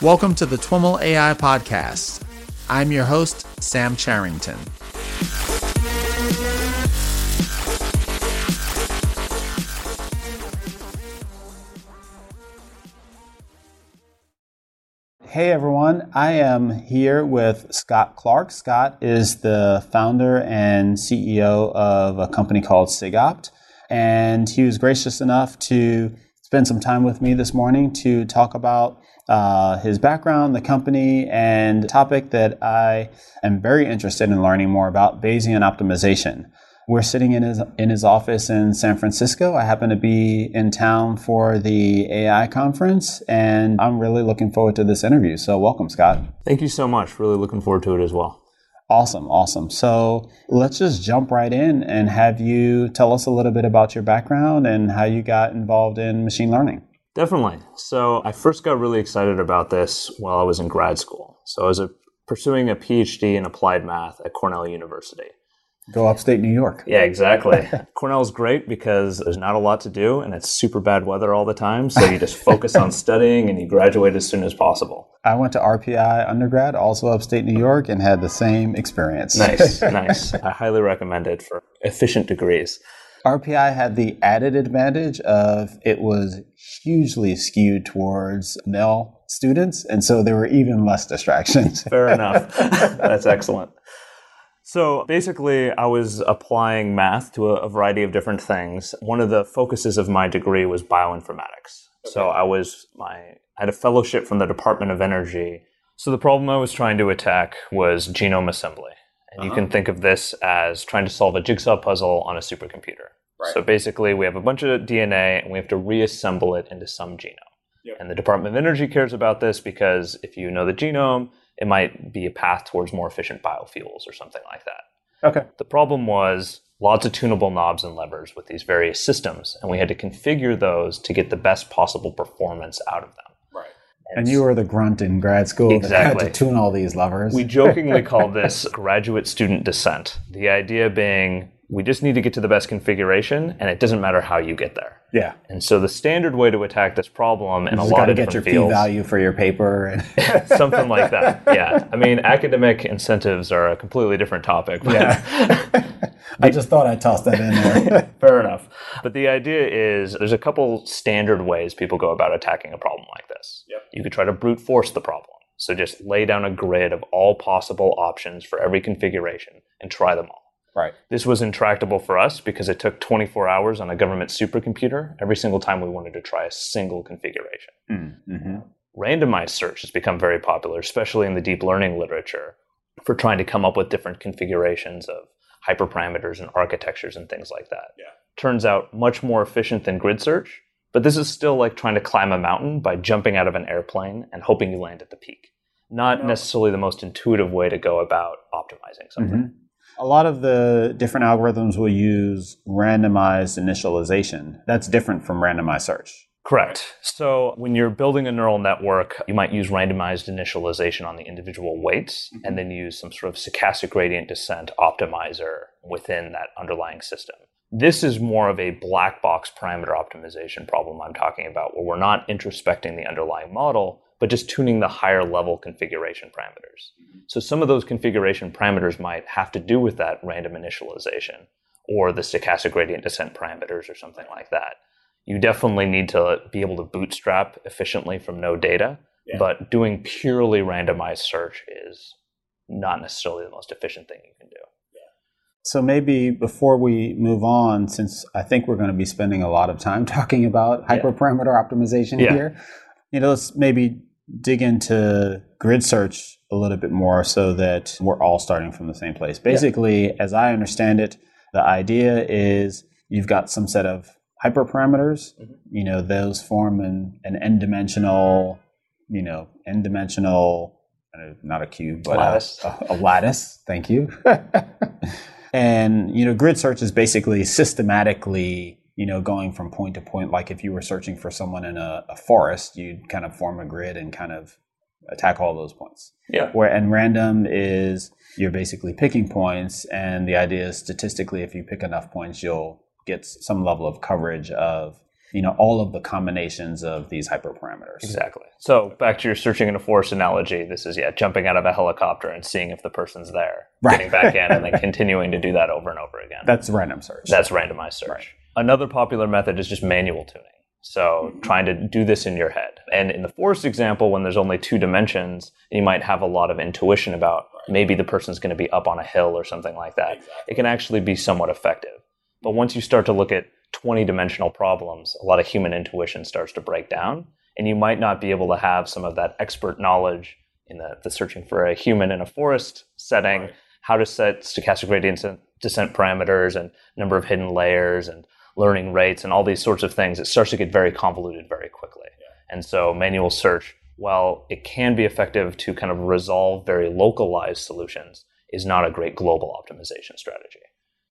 Welcome to the TWIML AI Podcast. I'm your host, Sam Charrington. Hey everyone, I am here with Scott Clark. Scott is the founder and CEO of a company called SigOpt, and he was gracious enough to spend some time with me this morning to talk about uh, his background, the company, and a topic that I am very interested in learning more about Bayesian optimization. We're sitting in his in his office in San Francisco. I happen to be in town for the AI conference, and I'm really looking forward to this interview. So, welcome, Scott. Thank you so much. Really looking forward to it as well. Awesome, awesome. So, let's just jump right in and have you tell us a little bit about your background and how you got involved in machine learning. Definitely. So, I first got really excited about this while I was in grad school. So, I was a, pursuing a PhD in applied math at Cornell University. Go upstate New York. Yeah, exactly. Cornell's great because there's not a lot to do and it's super bad weather all the time. So you just focus on studying and you graduate as soon as possible. I went to RPI undergrad, also upstate New York, and had the same experience. Nice, nice. I highly recommend it for efficient degrees. RPI had the added advantage of it was hugely skewed towards male students, and so there were even less distractions. Fair enough. That's excellent. So basically, I was applying math to a, variety of different things. One of the focuses of my degree was bioinformatics. Okay. So I was my I had a fellowship from the Department of Energy. So the problem I was trying to attack was genome assembly. And uh-huh. you can think of this as trying to solve a jigsaw puzzle on a supercomputer. Right. So basically, we have a bunch of DNA and we have to reassemble it into some genome. Yep. And the Department of Energy cares about this because if you know the genome, it might be a path towards more efficient biofuels or something like that. Okay. The problem was lots of tunable knobs and levers with these various systems, and we had to configure those to get the best possible performance out of them. And you were the grunt in grad school exactly. that had to tune all these levers. We jokingly call this graduate student descent. The idea being we just need to get to the best configuration, and it doesn't matter how you get there. Yeah. And so the standard way to attack this problem and a lot of get your fields, p-value for your paper, and something like that. Yeah. I mean, academic incentives are a completely different topic. yeah. I just thought I'd toss that in there. Fair enough. But the idea is there's a couple standard ways people go about attacking a problem like this. Yep. You could try to brute force the problem. So just lay down a grid of all possible options for every configuration and try them all. Right. This was intractable for us because it took 24 hours on a government supercomputer every single time we wanted to try a single configuration. Mm, mm-hmm. Randomized search has become very popular, especially in the deep learning literature, for trying to come up with different configurations of hyperparameters and architectures and things like that. Yeah. Turns out much more efficient than grid search, but this is still like trying to climb a mountain by jumping out of an airplane and hoping you land at the peak. Not no. necessarily the most intuitive way to go about optimizing something. Mm-hmm. A lot of the different algorithms will use randomized initialization. That's different from randomized search. Correct. So when you're building a neural network, you might use randomized initialization on the individual weights mm-hmm. and then use some sort of stochastic gradient descent optimizer within that underlying system. This is more of a black box parameter optimization problem I'm talking about, where we're not introspecting the underlying model, but just tuning the higher level configuration parameters. So some of those configuration parameters might have to do with that random initialization or the stochastic gradient descent parameters or something like that. You definitely need to be able to bootstrap efficiently from no data, yeah. but doing purely randomized search is not necessarily the most efficient thing you can do. So maybe before we move on, since I think we're going to be spending a lot of time talking about yeah. hyperparameter optimization yeah. here, you know, let's maybe dig into grid search a little bit more so that we're all starting from the same place. Basically, yeah. as I understand it, the idea is you've got some set of hyperparameters, mm-hmm. you know, those form an, an n dimensional, you know, n dimensional, uh, not a cube, but lattice. A, a, a lattice. Thank you. and, you know, grid search is basically systematically you know, going from point to point, like if you were searching for someone in a, a forest, you'd kind of form a grid and kind of attack all those points. Yeah. Where and random is you're basically picking points, and the idea is statistically, if you pick enough points, you'll get some level of coverage of you know all of the combinations of these hyperparameters. Exactly. So back to your searching in a forest analogy, this is yeah, jumping out of a helicopter and seeing if the person's there, Right. getting back in, and then continuing to do that over and over again. That's random search. That's randomized search. Right. Another popular method is just manual tuning. So hmm. trying to do this in your head. And in the forest example, when there's only two dimensions, you might have a lot of intuition about maybe the person's going to be up on a hill or something like that. It can actually be somewhat effective. But once you start to look at 20 dimensional problems, a lot of human intuition starts to break down. And you might not be able to have some of that expert knowledge in the, the searching for a human in a forest setting, how to set stochastic gradient descent parameters and number of hidden layers and learning rates and all these sorts of things. It starts to get very convoluted very quickly. And so manual search, while it can be effective to kind of resolve very localized solutions, is not a great global optimization strategy.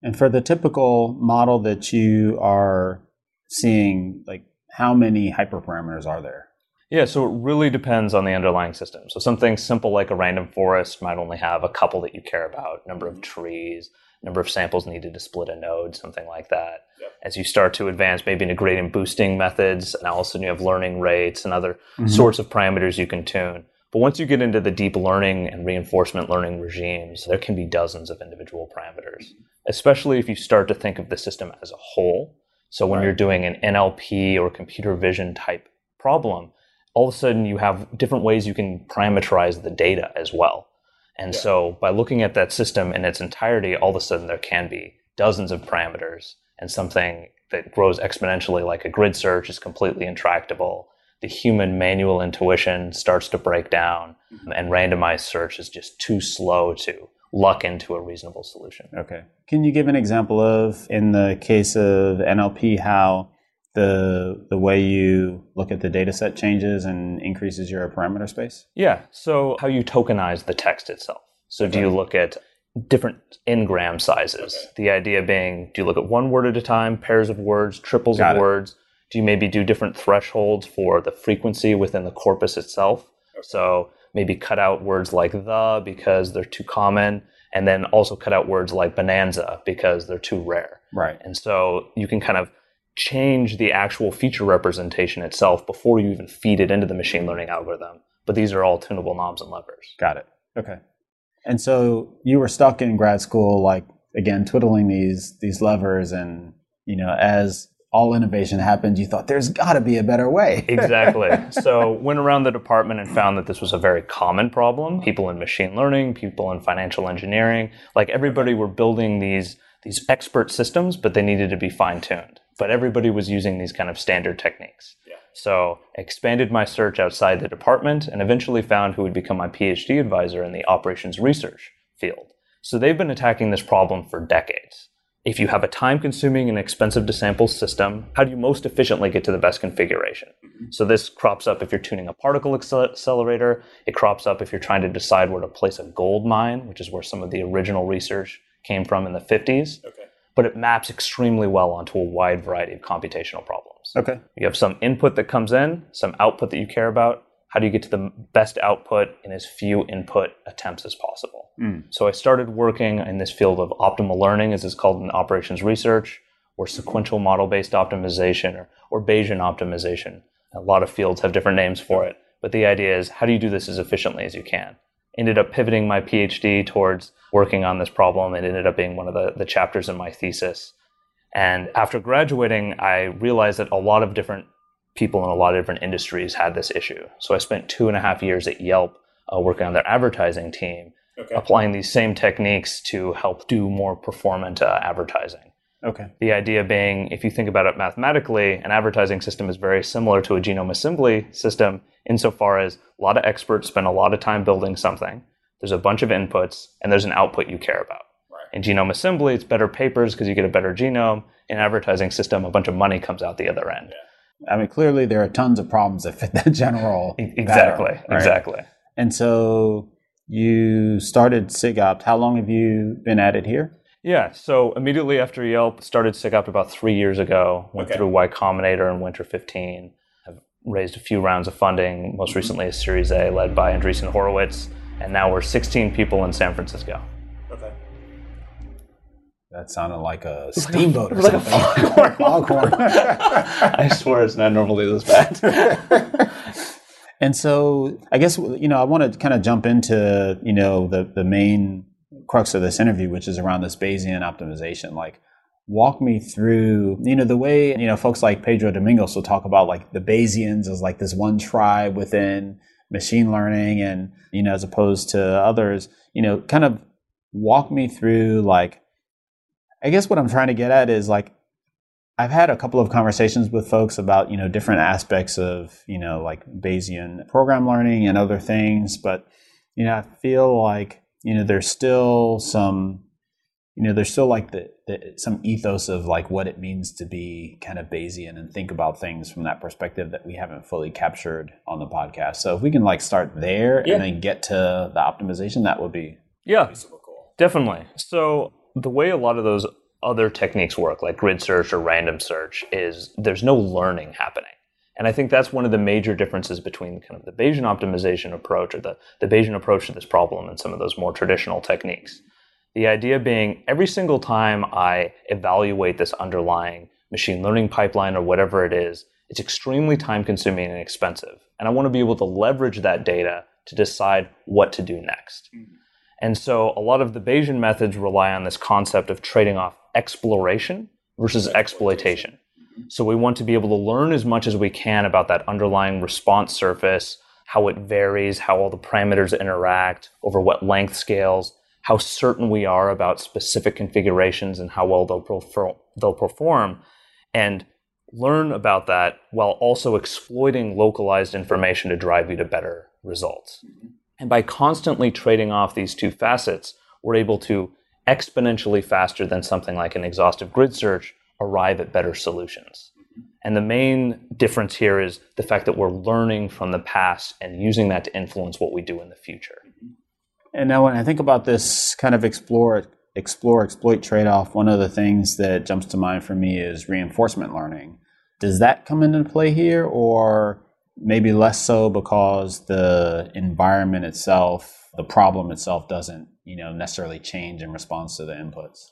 And for the typical model that you are seeing, like how many hyperparameters are there? Yeah, so it really depends on the underlying system. So something simple like a random forest might only have a couple that you care about, number of mm-hmm. trees, number of samples needed to split a node, something like that. As you start to advance maybe into gradient boosting methods, and all of a sudden you have learning rates and other mm-hmm. sorts of parameters you can tune. But once you get into the deep learning and reinforcement learning regimes, there can be dozens of individual parameters, especially if you start to think of the system as a whole. So when Right. you're doing an NLP or computer vision type problem, all of a sudden you have different ways you can parameterize the data as well. And so by looking at that system in its entirety, all of a sudden there can be dozens of parameters and something that grows exponentially like a grid search is completely intractable. The human manual intuition starts to break down mm-hmm. and randomized search is just too slow to luck into a reasonable solution. Okay. Can you give an example of, in the case of NLP, how the the way you look at the data set changes and increases your parameter space? Yeah. So how you tokenize the text itself. So do you look at different n-gram sizes? The idea being, do you look at one word at a time, pairs of words, triples Got of it. words? Do you maybe do different thresholds for the frequency within the corpus itself? So maybe cut out words like the because they're too common, and then also cut out words like bonanza because they're too rare. Right. And so you can kind of change the actual feature representation itself before you even feed it into the machine learning algorithm. But these are all tunable knobs and levers. Got it. Okay. And so you were stuck in grad school, like again, twiddling these these levers, and you know, as all innovation happened, you thought there's got to be a better way. Exactly. so went around the department and found that this was a very common problem. People in machine learning, people in financial engineering, like everybody were building these these expert systems, but they needed to be fine tuned. But everybody was using these kind of standard techniques. So expanded my search outside the department and eventually found who would become my PhD advisor in the operations research field. So they've been attacking this problem for decades. If you have a time consuming and expensive to sample system, how do you most efficiently get to the best configuration? So this crops up if you're tuning a particle accelerator. It crops up if you're trying to decide where to place a gold mine, which is where some of the original research came from in the 50s. But it maps extremely well onto a wide variety of computational problems. Okay. You have some input that comes in, some output that you care about. How do you get to the best output in as few input attempts as possible? Hmm. So I started working in this field of optimal learning, as it's called in operations research, or sequential model based optimization, or, or Bayesian optimization. A lot of fields have different names for it. But the idea is how do you do this as efficiently as you can? Ended up pivoting my PhD towards working on this problem. It ended up being one of the, the chapters in my thesis. And after graduating, I realized that a lot of different people in a lot of different industries had this issue. So I spent two and a half years at Yelp uh, working on their advertising team, applying these same techniques to help do more performant uh, advertising. Okay. The idea being, if you think about it mathematically, an advertising system is very similar to a genome assembly system insofar as a lot of experts spend a lot of time building something. There's a bunch of inputs, and there's an output you care about. Right. In genome assembly, it's better papers because you get a better genome. In advertising system, a bunch of money comes out the other end. I mean, clearly there are tons of problems that fit that general. Exactly. pattern, right? Exactly. And so you started SIGOPT. How long have you been at it here? Yeah. So immediately after Yelp, started SIGOPT about three years ago. Went Okay. through Y Combinator in Winter 15. Have raised a few rounds of funding. Most mm-hmm. recently, a Series A led by Andreessen Horowitz, and now we're 16 people in San Francisco. Okay. That sounded like a steamboat or like a something. foghorn. Foghorn. I swear it's not normally this bad. and so I guess you know I want to kind of jump into you know the the main crux of this interview, which is around this Bayesian optimization. Like, walk me through you know the way you know folks like Pedro Domingos will talk about like the Bayesians as like this one tribe within machine learning, and you know as opposed to others. You know, kind of walk me through like I guess what I'm trying to get at is like I've had a couple of conversations with folks about you know different aspects of you know like Bayesian program learning and other things, but you know I feel like you know there's still some you know there's still like the, the some ethos of like what it means to be kind of Bayesian and think about things from that perspective that we haven't fully captured on the podcast. So if we can like start there Yeah. and then get to the optimization, that would be yeah, would super cool. definitely. So the way a lot of those other techniques work, like grid search or random search, is there's no learning happening. And I think that's one of the major differences between kind of the Bayesian optimization approach or the, the Bayesian approach to this problem and some of those more traditional techniques. The idea being every single time I evaluate this underlying machine learning pipeline or whatever it is, it's extremely time consuming and expensive. And I want to be able to leverage that data to decide what to do next. Mm-hmm. And so a lot of the Bayesian methods rely on this concept of trading off exploration versus exploitation. So we want to be able to learn as much as we can about that underlying response surface, how it varies, how all the parameters interact, over what length scales, how certain we are about specific configurations and how well they'll, perfor- they'll perform, and learn about that while also exploiting localized information to drive you to better results. And by constantly trading off these two facets, we're able to exponentially faster than something like an exhaustive grid search arrive at better solutions. And the main difference here is the fact that we're learning from the past and using that to influence what we do in the future. And now, when I think about this kind of explore, explore, exploit trade off, one of the things that jumps to mind for me is reinforcement learning. Does that come into play here, or maybe less so because the environment itself, the problem itself, doesn't you know necessarily change in response to the inputs?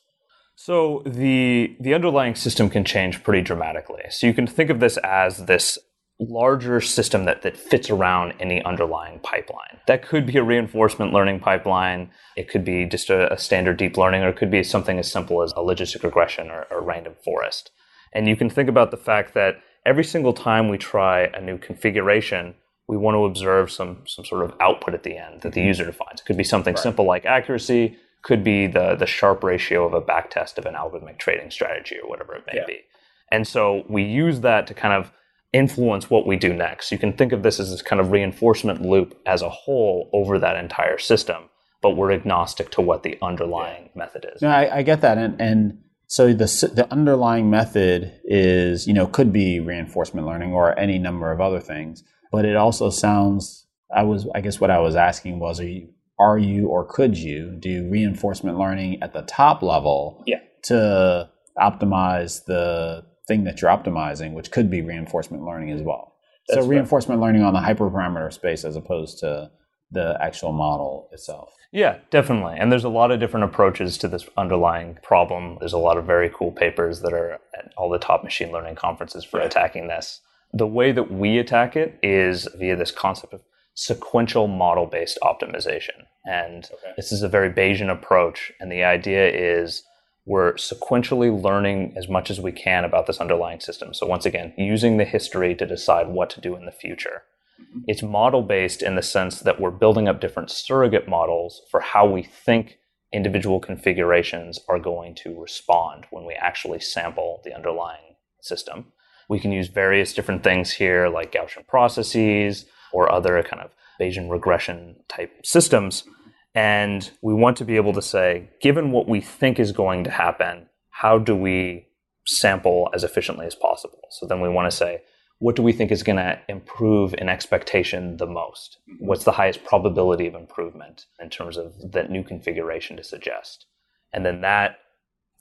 So the the underlying system can change pretty dramatically. So you can think of this as this larger system that, that fits around any underlying pipeline. That could be a reinforcement learning pipeline. It could be just a, a standard deep learning, or it could be something as simple as a logistic regression or, or random forest. And you can think about the fact that every single time we try a new configuration, we want to observe some some sort of output at the end that the mm-hmm. user defines. It could be something simple like accuracy, could be the the Sharpe ratio of a back test of an algorithmic trading strategy or whatever it may Yeah. be. And so we use that to kind of influence what we do next. You can think of this as this kind of reinforcement loop as a whole over that entire system, but we're agnostic to what the underlying method is. No, I, I get that, and and so the the underlying method is you know could be reinforcement learning or any number of other things, but it also sounds. I was I guess what I was asking was are you are you or could you do reinforcement learning at the top level Yeah. to optimize the thing that you're optimizing, which could be reinforcement learning as well. That's so right. reinforcement learning on the hyperparameter space as opposed to the actual model itself. Yeah, definitely. And there's a lot of different approaches to this underlying problem. There's a lot of very cool papers that are at all the top machine learning conferences for attacking this. The way that we attack it is via this concept of sequential model based optimization. And Okay. this is a very Bayesian approach. And the idea is we're sequentially learning as much as we can about this underlying system. So, once again, using the history to decide what to do in the future. Mm-hmm. It's model based in the sense that we're building up different surrogate models for how we think individual configurations are going to respond when we actually sample the underlying system. We can use various different things here, like Gaussian processes or other kind of Bayesian regression type systems. And we want to be able to say, given what we think is going to happen, how do we sample as efficiently as possible? So then we want to say, what do we think is going to improve in expectation the most? What's the highest probability of improvement in terms of that new configuration to suggest? And then that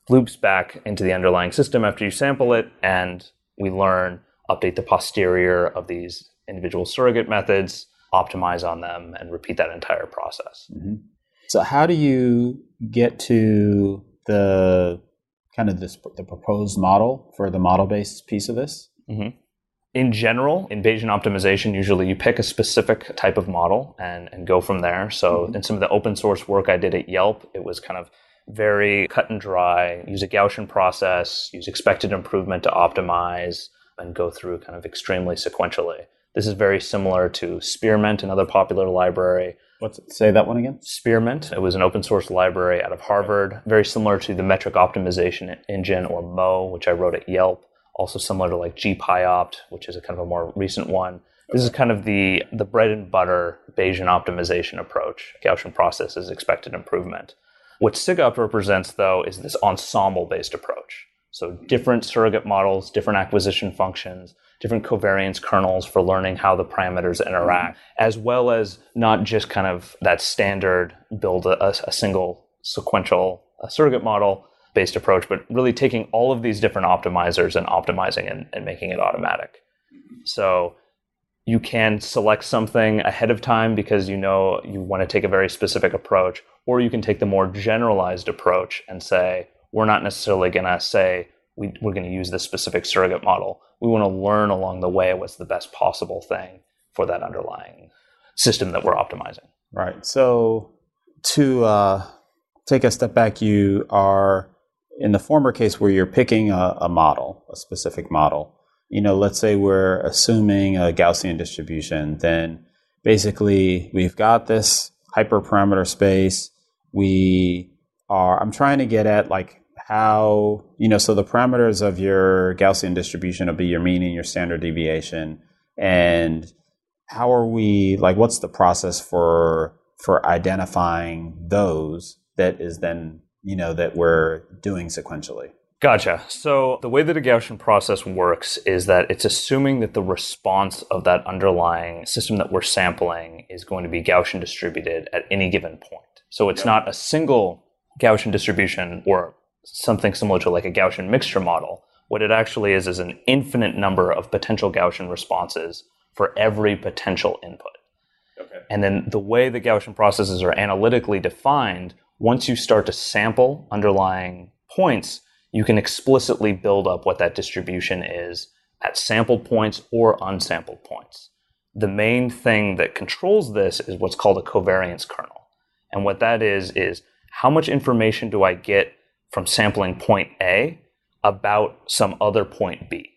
loops back into the underlying system after you sample it, and we learn, update the posterior of these individual surrogate methods, optimize on them, and repeat that entire process. So how do you get to the kind of this the proposed model for the model based piece of this? Mm-hmm. In general, in Bayesian optimization, usually you pick a specific type of model and, and go from there. So, mm-hmm. in some of the open source work I did at Yelp, it was kind of very cut and dry, use a Gaussian process, use expected improvement to optimize, and go through kind of extremely sequentially. This is very similar to Spearmint, another popular library. What's it? Say that one again. Spearmint. It was an open source library out of Harvard, very similar to the metric optimization engine or MOE, which I wrote at Yelp. Also similar to like GPyOpt, which is a kind of a more recent one. This is kind of the the bread and butter Bayesian optimization approach. Gaussian process is expected improvement. What SIGOPT represents, though, is this ensemble based approach. So different surrogate models, different acquisition functions, different covariance kernels for learning how the parameters interact, mm-hmm. as well as not just kind of that standard build a, a single sequential a surrogate model based approach, but really taking all of these different optimizers and optimizing and, and making it automatic. So you can select something ahead of time because you know you want to take a very specific approach, or you can take the more generalized approach and say, we're not necessarily going to say we, are going to use this specific surrogate model. We want to learn along the way what's the best possible thing for that underlying system that we're optimizing. Right. So to uh, take a step back, you are in the former case where you're picking a, a model, a specific model. You know, let's say we're assuming a Gaussian distribution, then basically we've got this hyperparameter space. We are, I'm trying to get at like how, you know, so the parameters of your Gaussian distribution will be your mean and your standard deviation. And how are we, like, what's the process for, for identifying those that is then, you know, that we're doing sequentially? Gotcha. So the way that a Gaussian process works is that it's assuming that the response of that underlying system that we're sampling is going to be Gaussian distributed at any given point. So it's not a single Gaussian distribution or something similar to like a Gaussian mixture model. What it actually is is an infinite number of potential Gaussian responses for every potential input. Okay. And then the way the Gaussian processes are analytically defined, once you start to sample underlying points, you can explicitly build up what that distribution is at sampled points or unsampled points. The main thing that controls this is what's called a covariance kernel. And what that is, is how much information do I get from sampling point A about some other point B.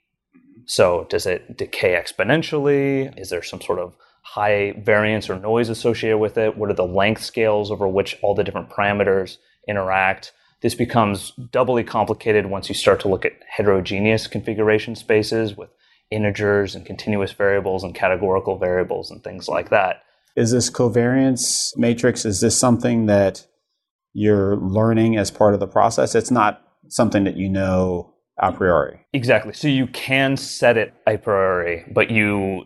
So does it decay exponentially? Is there some sort of high variance or noise associated with it? What are the length scales over which all the different parameters interact? This becomes doubly complicated once you start to look at heterogeneous configuration spaces with integers and continuous variables and categorical variables and things like that. Is this covariance matrix, is this something that you're learning as part of the process. It's not something that you know a priori. Exactly. So you can set it a priori, but you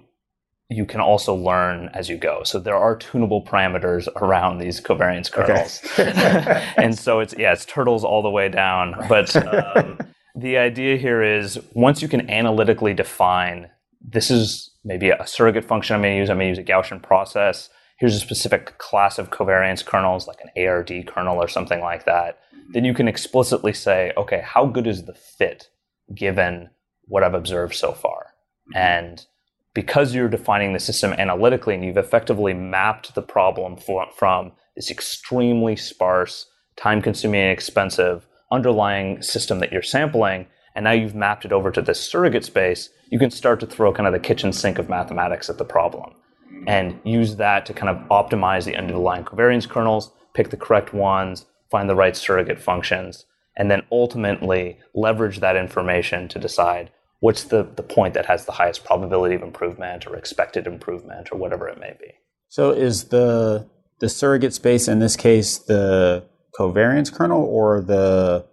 you can also learn as you go. So there are tunable parameters around these covariance kernels, okay. and so it's yeah, it's turtles all the way down. But um, the idea here is once you can analytically define this is maybe a surrogate function I'm going to use. I'm going to use a Gaussian process here's a specific class of covariance kernels, like an ARD kernel or something like that, then you can explicitly say, okay, how good is the fit given what I've observed so far? Mm-hmm. And because you're defining the system analytically and you've effectively mapped the problem for, from this extremely sparse, time consuming, and expensive underlying system that you're sampling, and now you've mapped it over to this surrogate space, you can start to throw kind of the kitchen sink of mathematics at the problem and use that to kind of optimize the underlying covariance kernels, pick the correct ones, find the right surrogate functions, and then ultimately leverage that information to decide what's the, the point that has the highest probability of improvement or expected improvement or whatever it may be. So is the the surrogate space in this case the covariance kernel or the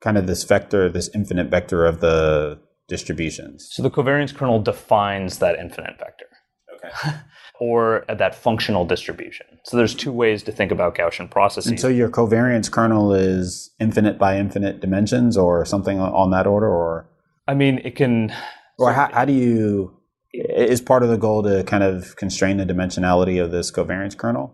kind of this vector, this infinite vector of the distributions? So the covariance kernel defines that infinite vector. Okay. or at that functional distribution. So there's two ways to think about Gaussian processes. And so your covariance kernel is infinite by infinite dimensions or something on that order or I mean it can or how, how do you is part of the goal to kind of constrain the dimensionality of this covariance kernel?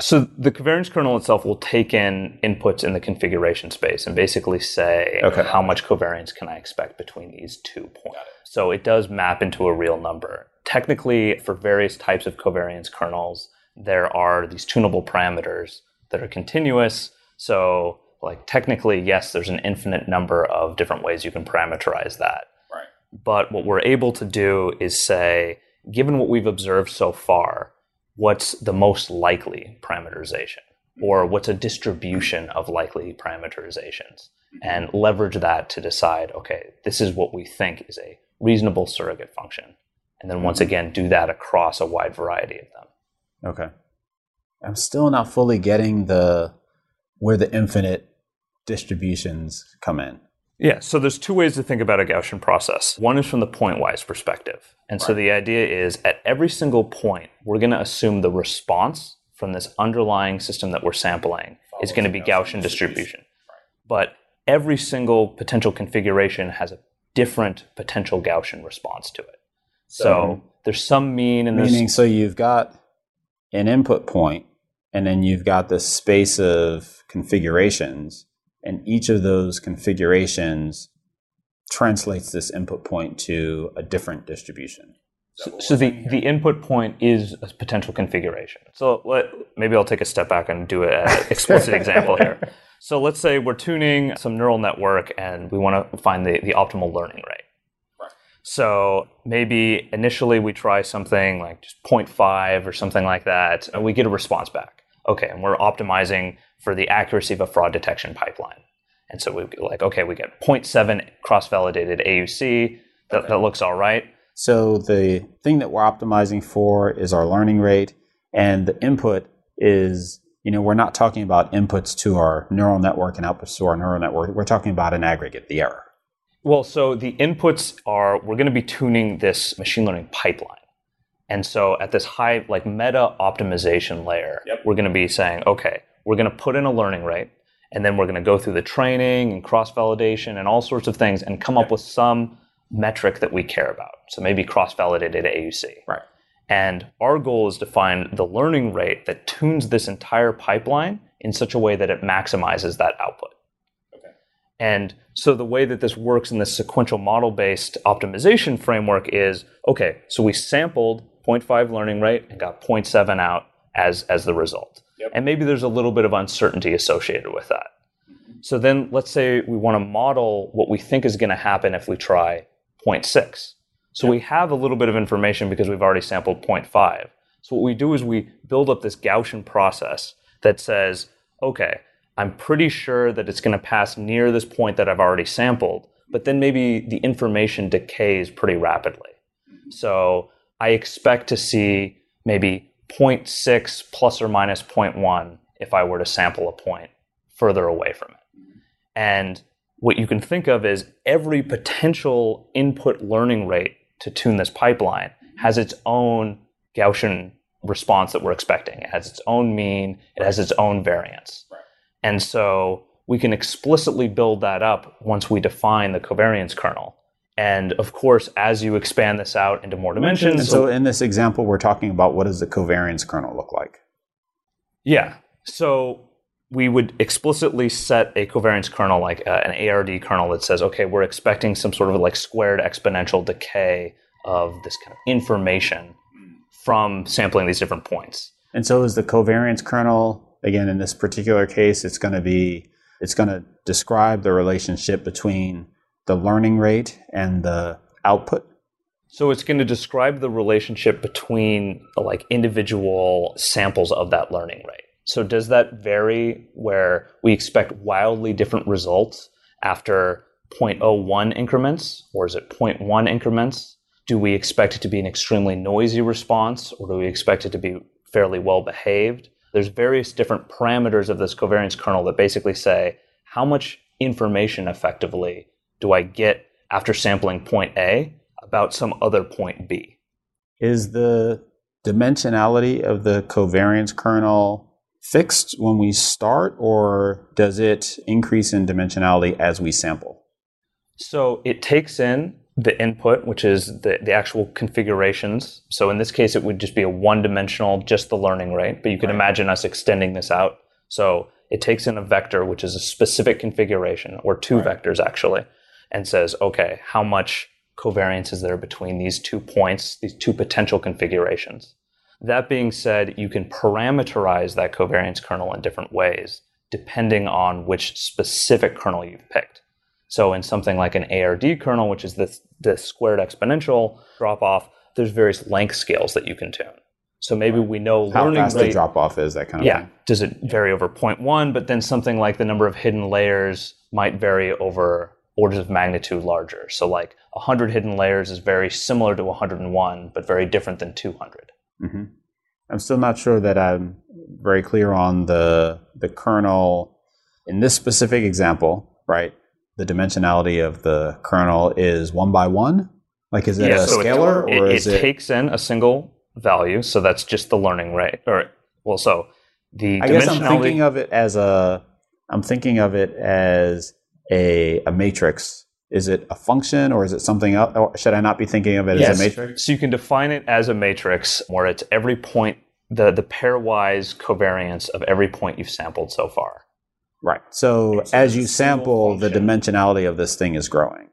So the covariance kernel itself will take in inputs in the configuration space and basically say Okay. how much covariance can I expect between these two points. So it does map into a real number. Technically, for various types of covariance kernels, there are these tunable parameters that are continuous. So like technically, yes, there's an infinite number of different ways you can parameterize that. Right. But what we're able to do is say, given what we've observed so far, what's the most likely parameterization? Or mm-hmm. what's a distribution of likely parameterizations? And leverage that to decide, okay, this is what we think is a reasonable surrogate function. And then once again, do that across a wide variety of them. Okay. I'm still not fully getting the where the infinite distributions come in. Yeah, so there's two ways to think about a Gaussian process. One is from the pointwise perspective. And so the idea is at every single point, we're going to assume the response from this underlying system that we're sampling is going to be Gaussian Gaussian distribution. distribution. But every single potential configuration has a different potential Gaussian response to it. So, So- there's some mean and there's Meaning, so you've got an input point, and then you've got this space of configurations, and each of those configurations translates this input point to a different distribution. So, so the, the input point is a potential configuration. So let, maybe I'll take a step back and do an explicit example here. So let's say we're tuning some neural network and we want to find the, the optimal learning rate. So maybe initially we try something like just 0.5 or something like that, and we get a response back. Okay, and we're optimizing for the accuracy of a fraud detection pipeline. And so we like, okay, we get 0.7 cross-validated AUC. That, that looks all right. So the thing that we're optimizing for is our learning rate, and the input is, you know, we're not talking about inputs to our neural network and outputs to our neural network. We're talking about an aggregate, the error. Well, so the inputs are we're going to be tuning this machine learning pipeline. And so at this high, like meta optimization layer, Yep. we're going to be saying, okay, we're going to put in a learning rate, and then we're going to go through the training and cross validation and all sorts of things and come up with some metric that we care about. So maybe cross validated AUC. Right. And our goal is to find the learning rate that tunes this entire pipeline in such a way that it maximizes that output. And so the way that this works in this sequential model based optimization framework is okay, so we sampled 0.5 learning rate and got 0.7 out as, as the result. Yep. And maybe there's a little bit of uncertainty associated with that. So then let's say we want to model what we think is going to happen if we try 0.6. So we have a little bit of information because we've already sampled 0.5. So what we do is we build up this Gaussian process that says, okay, I'm pretty sure that it's going to pass near this point that I've already sampled, but then maybe the information decays pretty rapidly. So I expect to see maybe 0.6 plus or minus 0.1 if I were to sample a point further away from it. And what you can think of is every potential input learning rate to tune this pipeline has its own Gaussian response that we're expecting. It has its own mean, it has its own variance. Right. And so we can explicitly build that up once we define the covariance kernel. And of course, as you expand this out into more dimensions. And so in this example, we're talking about what does the covariance kernel look like? Yeah. So we would explicitly set a covariance kernel like uh, an ARD kernel that says, okay, we're expecting some sort of like squared exponential decay of this kind of information from sampling these different points. And so is the covariance kernel, again, in this particular case, it's going to be, it's going to describe the relationship between the learning rate and the output. So it's going to describe the relationship between like individual samples of that learning rate. So does that vary where we expect wildly different results after 0.01 increments or is it 0.1 increments? Do we expect it to be an extremely noisy response or do we expect it to be fairly well behaved? There's various different parameters of this covariance kernel that basically say how much information effectively do I get after sampling point A about some other point B. Is the dimensionality of the covariance kernel fixed when we start, or does it increase in dimensionality as we sample? So it takes in the input, which is the, the actual configurations. So in this case, it would just be a one dimensional, just the learning rate. But you can right. imagine us extending this out. So it takes in a vector, which is a specific configuration, or two right. vectors actually, and says, okay, how much covariance is there between these two points, these two potential configurations? That being said, you can parameterize that covariance kernel in different ways, depending on which specific kernel you've picked. So in something like an ARD kernel, which is this, this squared exponential drop off, there's various length scales that you can tune. So maybe we know how fast rate, the drop off is that kind of yeah. thing. Does it vary over 0.1? But then something like the number of hidden layers might vary over orders of magnitude larger. So like 100 hidden layers is very similar to 101, but very different than 200. Mm-hmm. I'm still not sure that I'm very clear on the the kernel in this specific example, right? The dimensionality of the kernel is one by one. Like, is it yeah, a so scalar, it, or it, is it, it takes in a single value? So that's just the learning rate, or well, so the I guess I'm thinking of it as a. I'm thinking of it as a a matrix is it a function or is it something else? Or should I not be thinking of it yes. as a matrix? So you can define it as a matrix where it's every point, the, the pairwise covariance of every point you've sampled so far. Right. So, so as you sample, the dimensionality of this thing is growing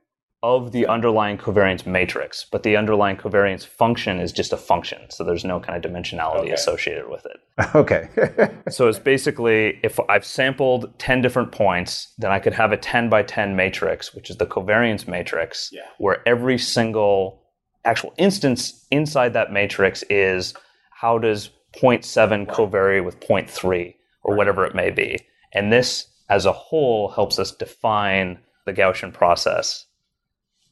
of the underlying covariance matrix, but the underlying covariance function is just a function. So there's no kind of dimensionality okay. associated with it. Okay. so it's basically if I've sampled 10 different points, then I could have a 10 by 10 matrix, which is the covariance matrix, yeah. where every single actual instance inside that matrix is how does 0.7 right. covary with 0.3 or right. whatever it may be. And this as a whole helps us define the Gaussian process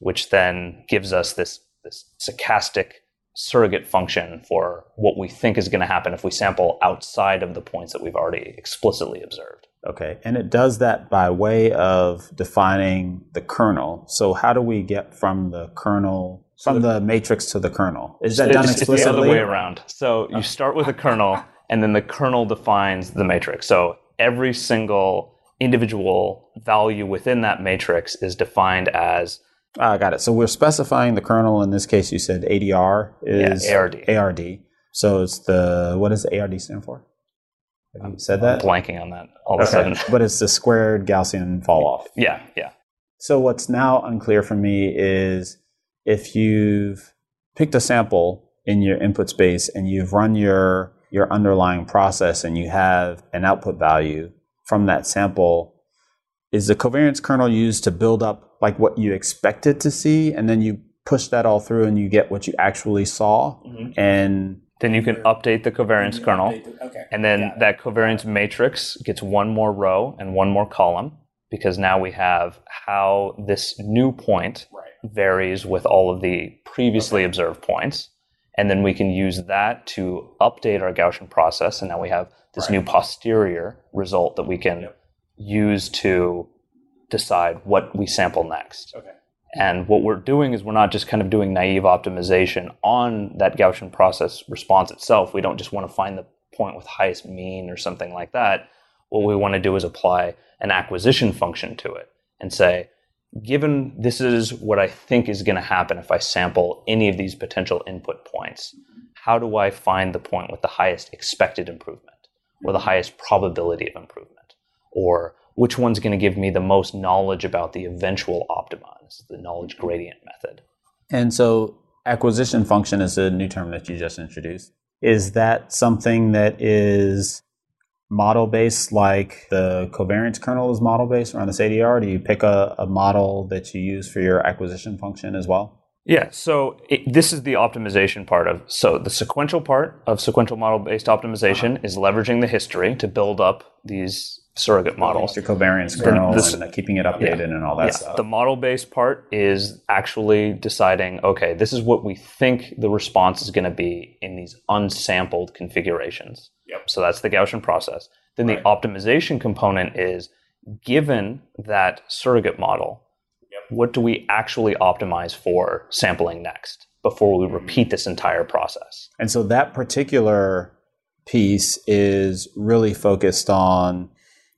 which then gives us this, this stochastic surrogate function for what we think is going to happen if we sample outside of the points that we've already explicitly observed. Okay, and it does that by way of defining the kernel. So how do we get from the kernel from the matrix to the kernel? Is that done explicitly? It's the other way around. So you start with a kernel, and then the kernel defines the matrix. So every single individual value within that matrix is defined as I uh, got it. So we're specifying the kernel. In this case, you said ADR is yeah, ARD. ARD. So it's the what does ARD stand for? Have you said that? I'm blanking on that all okay. of a sudden. but it's the squared Gaussian fall off. Yeah, yeah. So what's now unclear for me is if you've picked a sample in your input space and you've run your your underlying process and you have an output value from that sample, is the covariance kernel used to build up like what you expected to see, and then you push that all through and you get what you actually saw. Mm-hmm. And then you can update the covariance kernel. The, okay. And then that covariance matrix gets one more row and one more column because now we have how this new point right. varies with all of the previously okay. observed points. And then we can use that to update our Gaussian process. And now we have this right. new posterior result that we can yep. use to decide what we sample next. Okay. And what we're doing is we're not just kind of doing naive optimization on that Gaussian process response itself. We don't just want to find the point with highest mean or something like that. What we want to do is apply an acquisition function to it and say, given this is what I think is going to happen if I sample any of these potential input points, how do I find the point with the highest expected improvement or the highest probability of improvement? Or which one's going to give me the most knowledge about the eventual optimize, the knowledge gradient method. And so acquisition function is a new term that you just introduced. Is that something that is model based like the covariance kernel is model based around this ADR? Do you pick a, a model that you use for your acquisition function as well? Yeah, so it, this is the optimization part of so the sequential part of sequential model based optimization uh-huh. is leveraging the history to build up these surrogate models. Your covariance kernel this, and uh, keeping it updated yeah, and all that yeah. stuff. The model based part is actually deciding, okay, this is what we think the response is going to be in these unsampled configurations. Yep. So that's the Gaussian process. Then right. the optimization component is given that surrogate model, yep. what do we actually optimize for sampling next before we mm-hmm. repeat this entire process? And so that particular piece is really focused on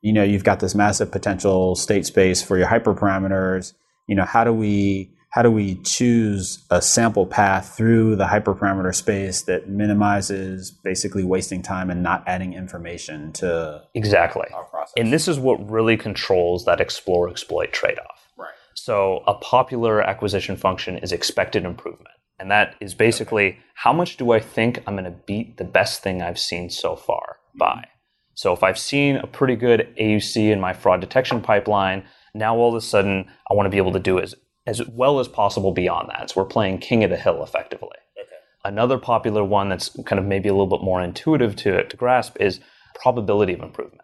you know, you've got this massive potential state space for your hyperparameters. You know, how do we how do we choose a sample path through the hyperparameter space that minimizes basically wasting time and not adding information to exactly our process? And this is what really controls that explore exploit trade off. Right. So a popular acquisition function is expected improvement. And that is basically okay. how much do I think I'm going to beat the best thing I've seen so far by? So if I've seen a pretty good AUC in my fraud detection pipeline, now all of a sudden I want to be able to do as, as well as possible beyond that. So we're playing king of the hill effectively. Okay. Another popular one that's kind of maybe a little bit more intuitive to, to grasp is probability of improvement.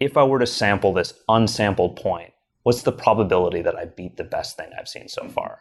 If I were to sample this unsampled point, what's the probability that I beat the best thing I've seen so mm-hmm. far?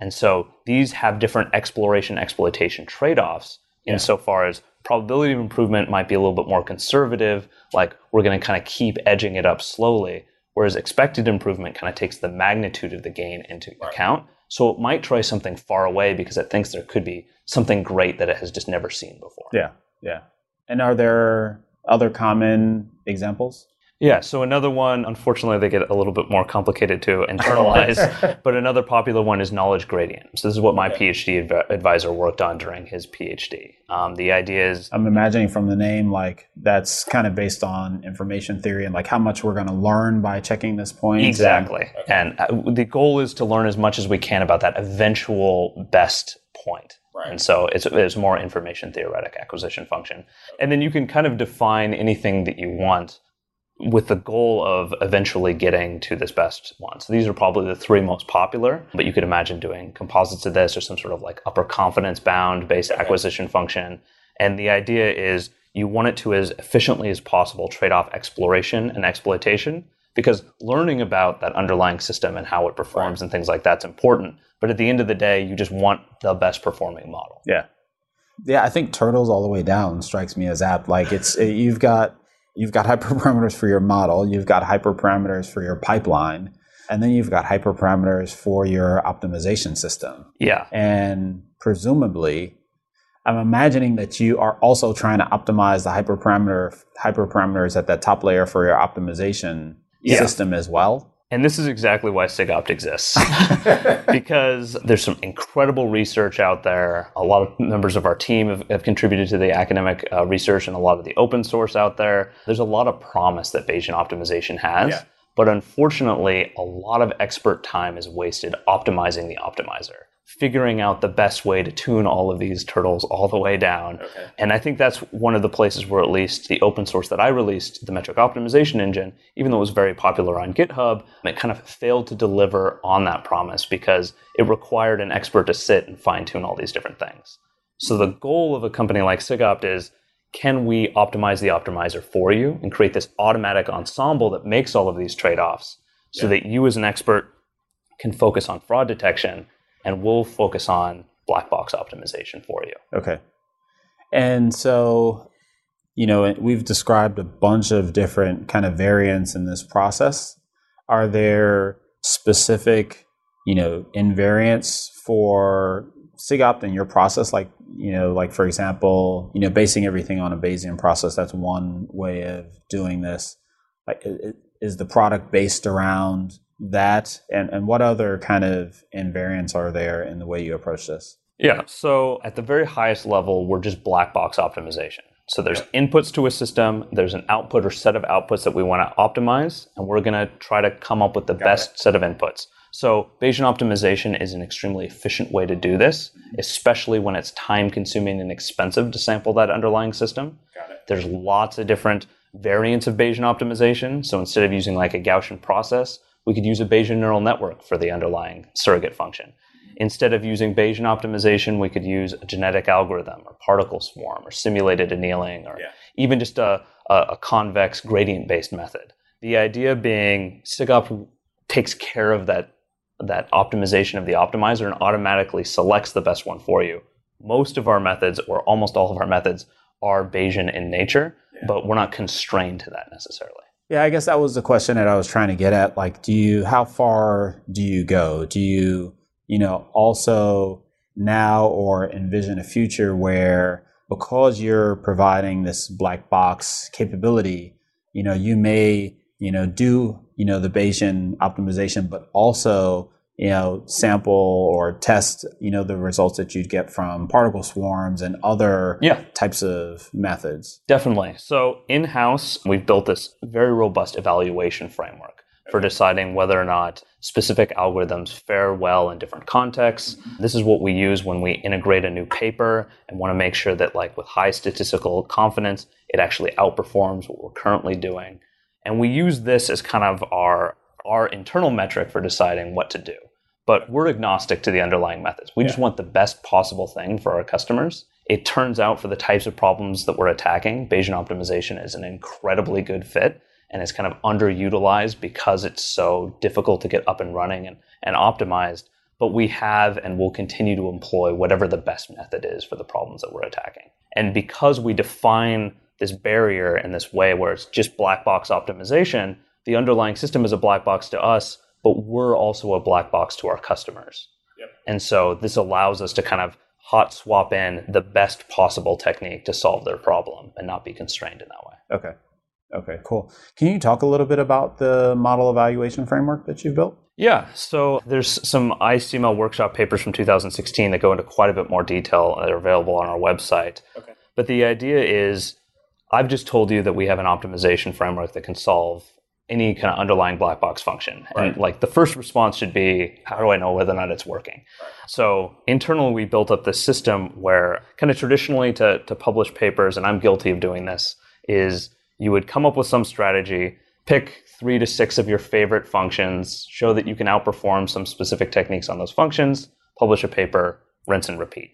And so these have different exploration exploitation trade offs yeah. insofar as probability of improvement might be a little bit more conservative, like we're going to kind of keep edging it up slowly, whereas expected improvement kind of takes the magnitude of the gain into right. account. So it might try something far away because it thinks there could be something great that it has just never seen before. Yeah, yeah. And are there other common examples? Yeah, so another one, unfortunately, they get a little bit more complicated to internalize, but another popular one is knowledge gradient. So this is what my. PhD adv- advisor worked on during his PhD. Um, the idea is. I'm imagining from the name, like that's kind of based on information theory and like how much we're going to learn by checking this point. Exactly. And, and uh, the goal is to learn as much as we can about that eventual best point. Right. And so it's, it's more information theoretic acquisition function. And then you can kind of define anything that you want with the goal of eventually getting to this best one. So these are probably the three most popular, but you could imagine doing composites of this or some sort of like upper confidence bound based okay. acquisition function. And the idea is you want it to as efficiently as possible trade off exploration and exploitation because learning about that underlying system and how it performs right. and things like that's important. But at the end of the day, you just want the best performing model. Yeah. Yeah, I think turtles all the way down strikes me as apt. Like it's eh, you've got You've got hyperparameters for your model, you've got hyperparameters for your pipeline, and then you've got hyperparameters for your optimization system. Yeah. And presumably, I'm imagining that you are also trying to optimize the hyperparameter hyperparameters at that top layer for your optimization yeah. system as well. And this is exactly why SIGOPT exists. because there's some incredible research out there. A lot of members of our team have, have contributed to the academic uh, research and a lot of the open source out there. There's a lot of promise that Bayesian optimization has. Yeah. But unfortunately, a lot of expert time is wasted optimizing the optimizer figuring out the best way to tune all of these turtles all the way down. Okay. And I think that's one of the places where at least the open source that I released, the metric optimization engine, even though it was very popular on GitHub, it kind of failed to deliver on that promise because it required an expert to sit and fine tune all these different things. So the goal of a company like SIGOPT is can we optimize the optimizer for you and create this automatic ensemble that makes all of these trade-offs so yeah. that you as an expert can focus on fraud detection and we'll focus on black box optimization for you. Okay. And so, you know, we've described a bunch of different kind of variants in this process. Are there specific, you know, invariants for SIGOPT in your process? Like, you know, like for example, you know, basing everything on a Bayesian process, that's one way of doing this. Like, is the product based around that and, and what other kind of invariants are there in the way you approach this? Yeah, so at the very highest level, we're just black box optimization. So there's inputs to a system, there's an output or set of outputs that we want to optimize, and we're going to try to come up with the Got best it. set of inputs. So Bayesian optimization is an extremely efficient way to do this, especially when it's time consuming and expensive to sample that underlying system. There's lots of different variants of Bayesian optimization. So instead of using like a Gaussian process, we could use a Bayesian neural network for the underlying surrogate function. Instead of using Bayesian optimization, we could use a genetic algorithm or particle swarm or simulated annealing or yeah. even just a, a, a convex gradient based method. The idea being SIGOPT takes care of that, that optimization of the optimizer and automatically selects the best one for you. Most of our methods, or almost all of our methods, are Bayesian in nature, yeah. but we're not constrained to that necessarily. Yeah, I guess that was the question that I was trying to get at. Like, do you, how far do you go? Do you, you know, also now or envision a future where because you're providing this black box capability, you know, you may, you know, do, you know, the Bayesian optimization, but also you know, sample or test, you know, the results that you'd get from particle swarms and other Yeah. types of methods. Definitely. So in house, we've built this very robust evaluation framework for deciding whether or not specific algorithms fare well in different contexts. This is what we use when we integrate a new paper and want to make sure that, like, with high statistical confidence, it actually outperforms what we're currently doing. And we use this as kind of our our internal metric for deciding what to do. But we're agnostic to the underlying methods. We just want the best possible thing for our customers. It turns out for the types of problems that we're attacking, Bayesian optimization is an incredibly good fit and it's kind of underutilized because it's so difficult to get up and running and, and optimized. But we have and will continue to employ whatever the best method is for the problems that we're attacking. And because we define this barrier in this way where it's just black box optimization, the underlying system is a black box to us, but we're also a black box to our customers. And so this allows us to kind of hot swap in the best possible technique to solve their problem and not be constrained in that way. Okay. Okay, cool. Can you talk a little bit about the model evaluation framework that you've built? Yeah, so there's some ICML workshop papers from 2016 that go into quite a bit more detail. They're available on our website. Okay. But the idea is I've just told you that we have an optimization framework that can solve any kind of underlying black box function. Right. And like the first response should be, how do I know whether or not it's working? So internally, we built up this system where kind of traditionally to, to publish papers, and I'm guilty of doing this, is you would come up with some strategy, pick three to six of your favorite functions, show that you can outperform some specific techniques on those functions, publish a paper, rinse and repeat.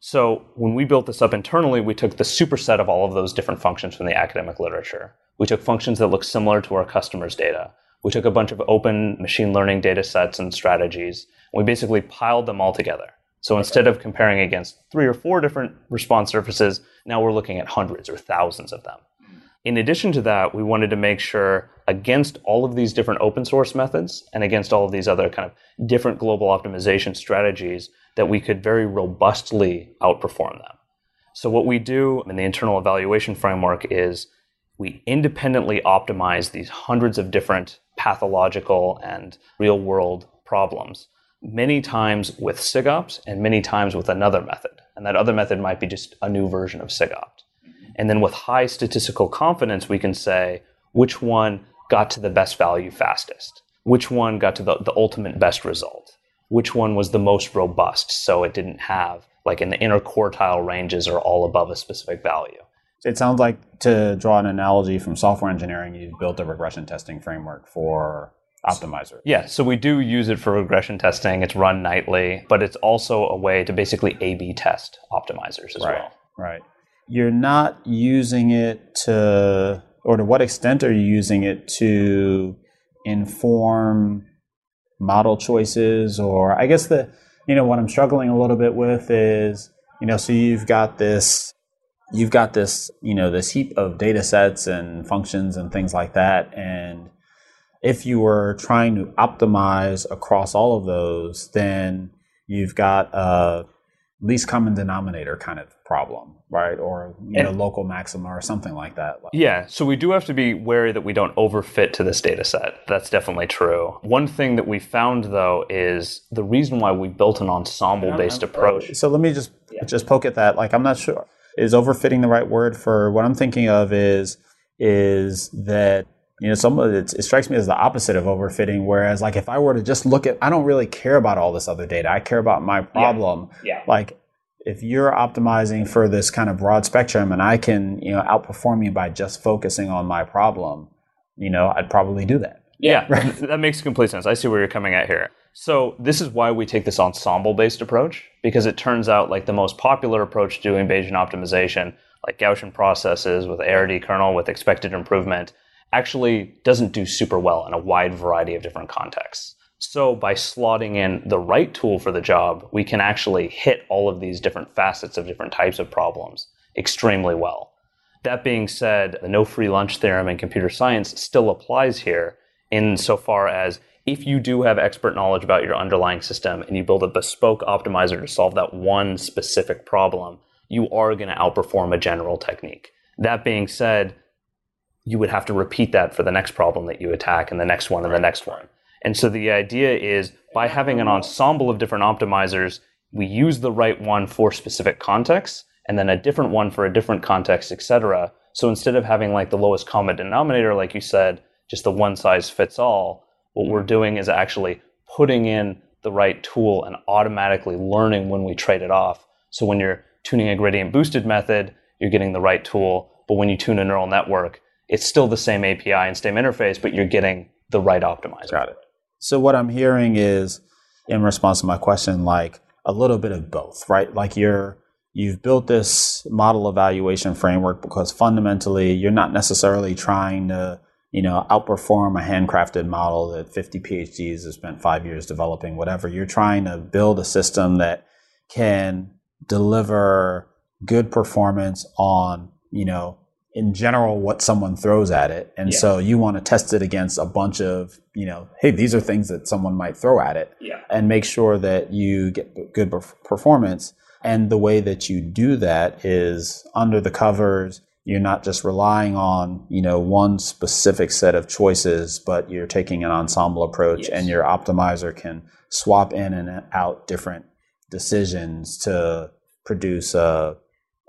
So when we built this up internally, we took the superset of all of those different functions from the academic literature. We took functions that look similar to our customers' data. We took a bunch of open machine learning data sets and strategies. And we basically piled them all together. So instead of comparing against three or four different response surfaces, now we're looking at hundreds or thousands of them. In addition to that, we wanted to make sure against all of these different open source methods and against all of these other kind of different global optimization strategies that we could very robustly outperform them. So what we do in the internal evaluation framework is we independently optimize these hundreds of different pathological and real world problems, many times with SIGOPT and many times with another method. And that other method might be just a new version of SIGOPT. And then with high statistical confidence, we can say which one got to the best value fastest, which one got to the, the ultimate best result, which one was the most robust, so it didn't have, like in the inner quartile ranges or all above a specific value. It sounds like to draw an analogy from software engineering, you've built a regression testing framework for Optimizer. Yeah, so we do use it for regression testing. It's run nightly, but it's also a way to basically A B test optimizers as Right. well. Right. You're not using it to, or to what extent are you using it to inform model choices? Or I guess the, you know, what I'm struggling a little bit with is, you know, so you've got this, you've got this, you know, this heap of data sets and functions and things like that. And if you were trying to optimize across all of those, then you've got a least common denominator kind of problem, right? Or you know, And- local maxima or something like that. Yeah, so we do have to be wary that we don't overfit to this data set. That's definitely true. One thing that we found though is the reason why we built an ensemble based uh, approach. So let me just just poke at that. Like I'm not sure is overfitting the right word for what I'm thinking of is is that you know some of it, it strikes me as the opposite of overfitting. Whereas like if I were to just look at, I don't really care about all this other data. I care about my problem. Yeah. Like if you're optimizing for this kind of broad spectrum, and I can you know outperform you by just focusing on my problem, you know I'd probably do that. Yeah, that makes complete sense. I see where you're coming at here. So this is why we take this ensemble-based approach because it turns out like the most popular approach to doing Bayesian optimization, like Gaussian processes with ARD kernel with expected improvement, actually doesn't do super well in a wide variety of different contexts. So by slotting in the right tool for the job, we can actually hit all of these different facets of different types of problems extremely well. That being said, the no free lunch theorem in computer science still applies here insofar as if you do have expert knowledge about your underlying system and you build a bespoke optimizer to solve that one specific problem, you are going to outperform a general technique. That being said, you would have to repeat that for the next problem that you attack and the next one and the next one. And so the idea is by having an ensemble of different optimizers, we use the right one for specific contexts and then a different one for a different context, et cetera. So instead of having like the lowest common denominator, like you said, just the one size fits all, what we're mm. doing is actually putting in the right tool and automatically learning when we trade it off. So when you're tuning a gradient boosted method, you're getting the right tool. But when you tune a neural network, it's still the same API and same interface, but you're getting the right optimizer. Got it. So what I'm hearing is, in response to my question, like a little bit of both, right? Like you're you've built this model evaluation framework because fundamentally you're not necessarily trying to you know outperform a handcrafted model that 50 phds have spent five years developing whatever you're trying to build a system that can deliver good performance on you know in general what someone throws at it and yeah. so you want to test it against a bunch of you know hey these are things that someone might throw at it yeah. and make sure that you get good performance and the way that you do that is under the covers you're not just relying on you know one specific set of choices but you're taking an ensemble approach yes. and your optimizer can swap in and out different decisions to produce a,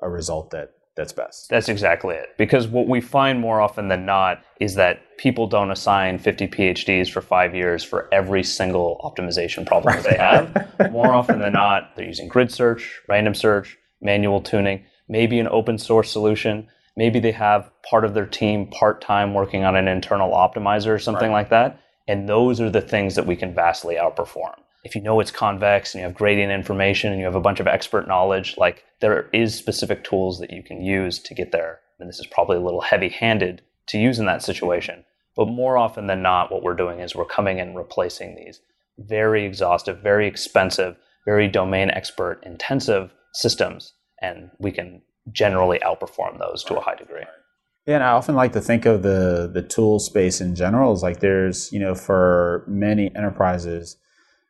a result that that's best. That's exactly it. Because what we find more often than not is that people don't assign 50 PhDs for five years for every single optimization problem that they have. more often than not, they're using grid search, random search, manual tuning, maybe an open source solution. Maybe they have part of their team part time working on an internal optimizer or something right. like that. And those are the things that we can vastly outperform if you know it's convex and you have gradient information and you have a bunch of expert knowledge, like there is specific tools that you can use to get there. And this is probably a little heavy handed to use in that situation. But more often than not, what we're doing is we're coming in and replacing these very exhaustive, very expensive, very domain expert intensive systems. And we can generally outperform those to a high degree. Yeah, and I often like to think of the the tool space in general as like there's, you know, for many enterprises,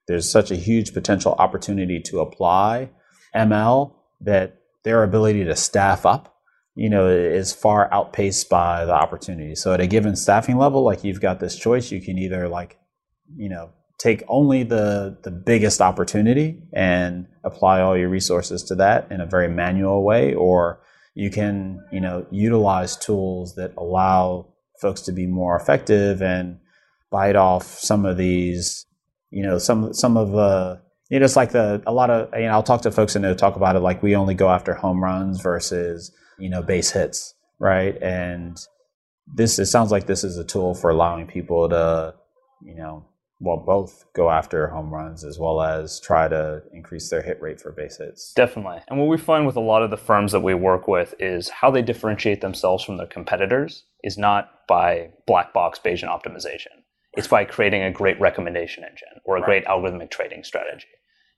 there's such a huge potential opportunity to apply ML that their ability to staff up, you know, is far outpaced by the opportunity. So at a given staffing level, like you've got this choice, you can either like, you know, take only the the biggest opportunity and apply all your resources to that in a very manual way, or you can, you know, utilize tools that allow folks to be more effective and bite off some of these you know some some of uh you know it's like the a lot of you know I'll talk to folks and they'll talk about it like we only go after home runs versus you know base hits right? And this it sounds like this is a tool for allowing people to you know well both go after home runs as well as try to increase their hit rate for base hits definitely and what we find with a lot of the firms that we work with is how they differentiate themselves from their competitors is not by black box bayesian optimization it's by creating a great recommendation engine or a right. great algorithmic trading strategy.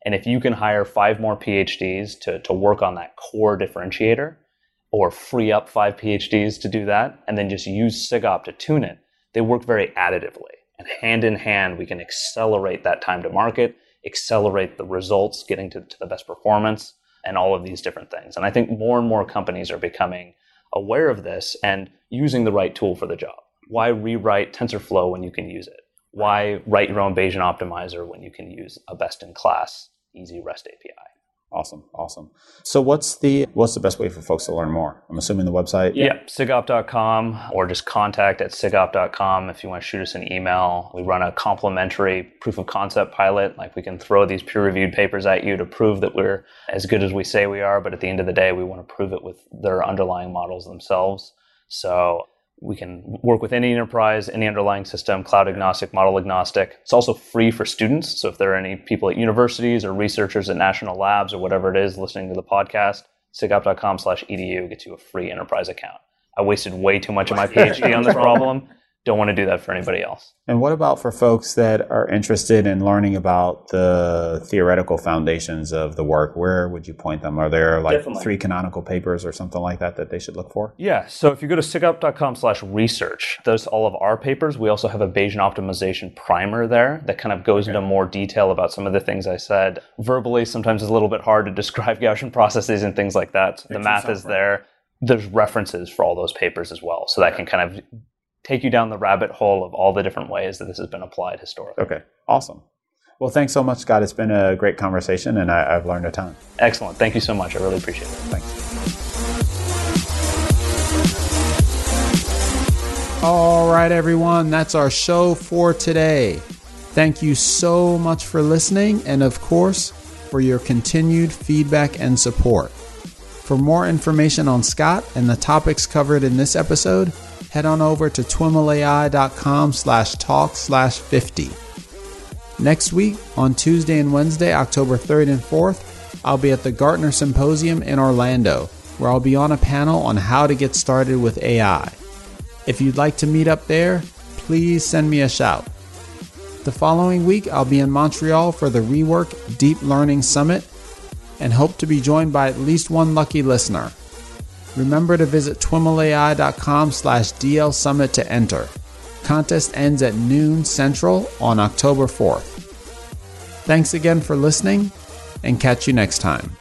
And if you can hire five more PhDs to, to work on that core differentiator, or free up five PhDs to do that, and then just use SIGOPT to tune it, they work very additively. And hand in hand, we can accelerate that time to market, accelerate the results, getting to, to the best performance, and all of these different things. And I think more and more companies are becoming aware of this and using the right tool for the job why rewrite TensorFlow when you can use it? Why write your own Bayesian optimizer when you can use a best in class easy REST API? Awesome, awesome. So what's the what's the best way for folks to learn more? I'm assuming the website. Yeah, sigopt.com or just contact at sigopt.com if you want to shoot us an email. We run a complimentary proof of concept pilot. Like we can throw these peer reviewed papers at you to prove that we're as good as we say we are, but at the end of the day, we want to prove it with their underlying models themselves. So we can work with any enterprise, any underlying system, cloud agnostic, model agnostic. It's also free for students. So if there are any people at universities or researchers at national labs or whatever it is listening to the podcast, sigopt.com slash edu gets you a free enterprise account. I wasted way too much of my PhD on this problem don't want to do that for anybody else. And what about for folks that are interested in learning about the theoretical foundations of the work? Where would you point them? Are there like Definitely. three canonical papers or something like that that they should look for? Yeah. So if you go to sigopt.com slash research, those all of our papers. We also have a Bayesian optimization primer there that kind of goes okay. into more detail about some of the things I said. Verbally, sometimes it's a little bit hard to describe Gaussian processes and things like that. So the math is there. There's references for all those papers as well. So that can kind of take you down the rabbit hole of all the different ways that this has been applied historically. Okay, awesome. Well, thanks so much, Scott. It's been a great conversation, and I, have learned a ton. Excellent. Thank you so much. I really appreciate it. Thanks. All right, everyone, that's our show for today. Thank you so much for listening, and of course, for your continued feedback and support. For more information on Scott and the topics covered in this episode, head on over to twimlai.com slash talk slash 50. Next week, on Tuesday and Wednesday, October 3rd and 4th, I'll be at the Gartner Symposium in Orlando, where I'll be on a panel on how to get started with AI. If you'd like to meet up there, please send me a shout. The following week, I'll be in Montreal for the Rework Deep Learning Summit and hope to be joined by at least one lucky listener. Remember to visit twimlai.com slash DL Summit to enter. Contest ends at noon central on October 4th. Thanks again for listening and catch you next time.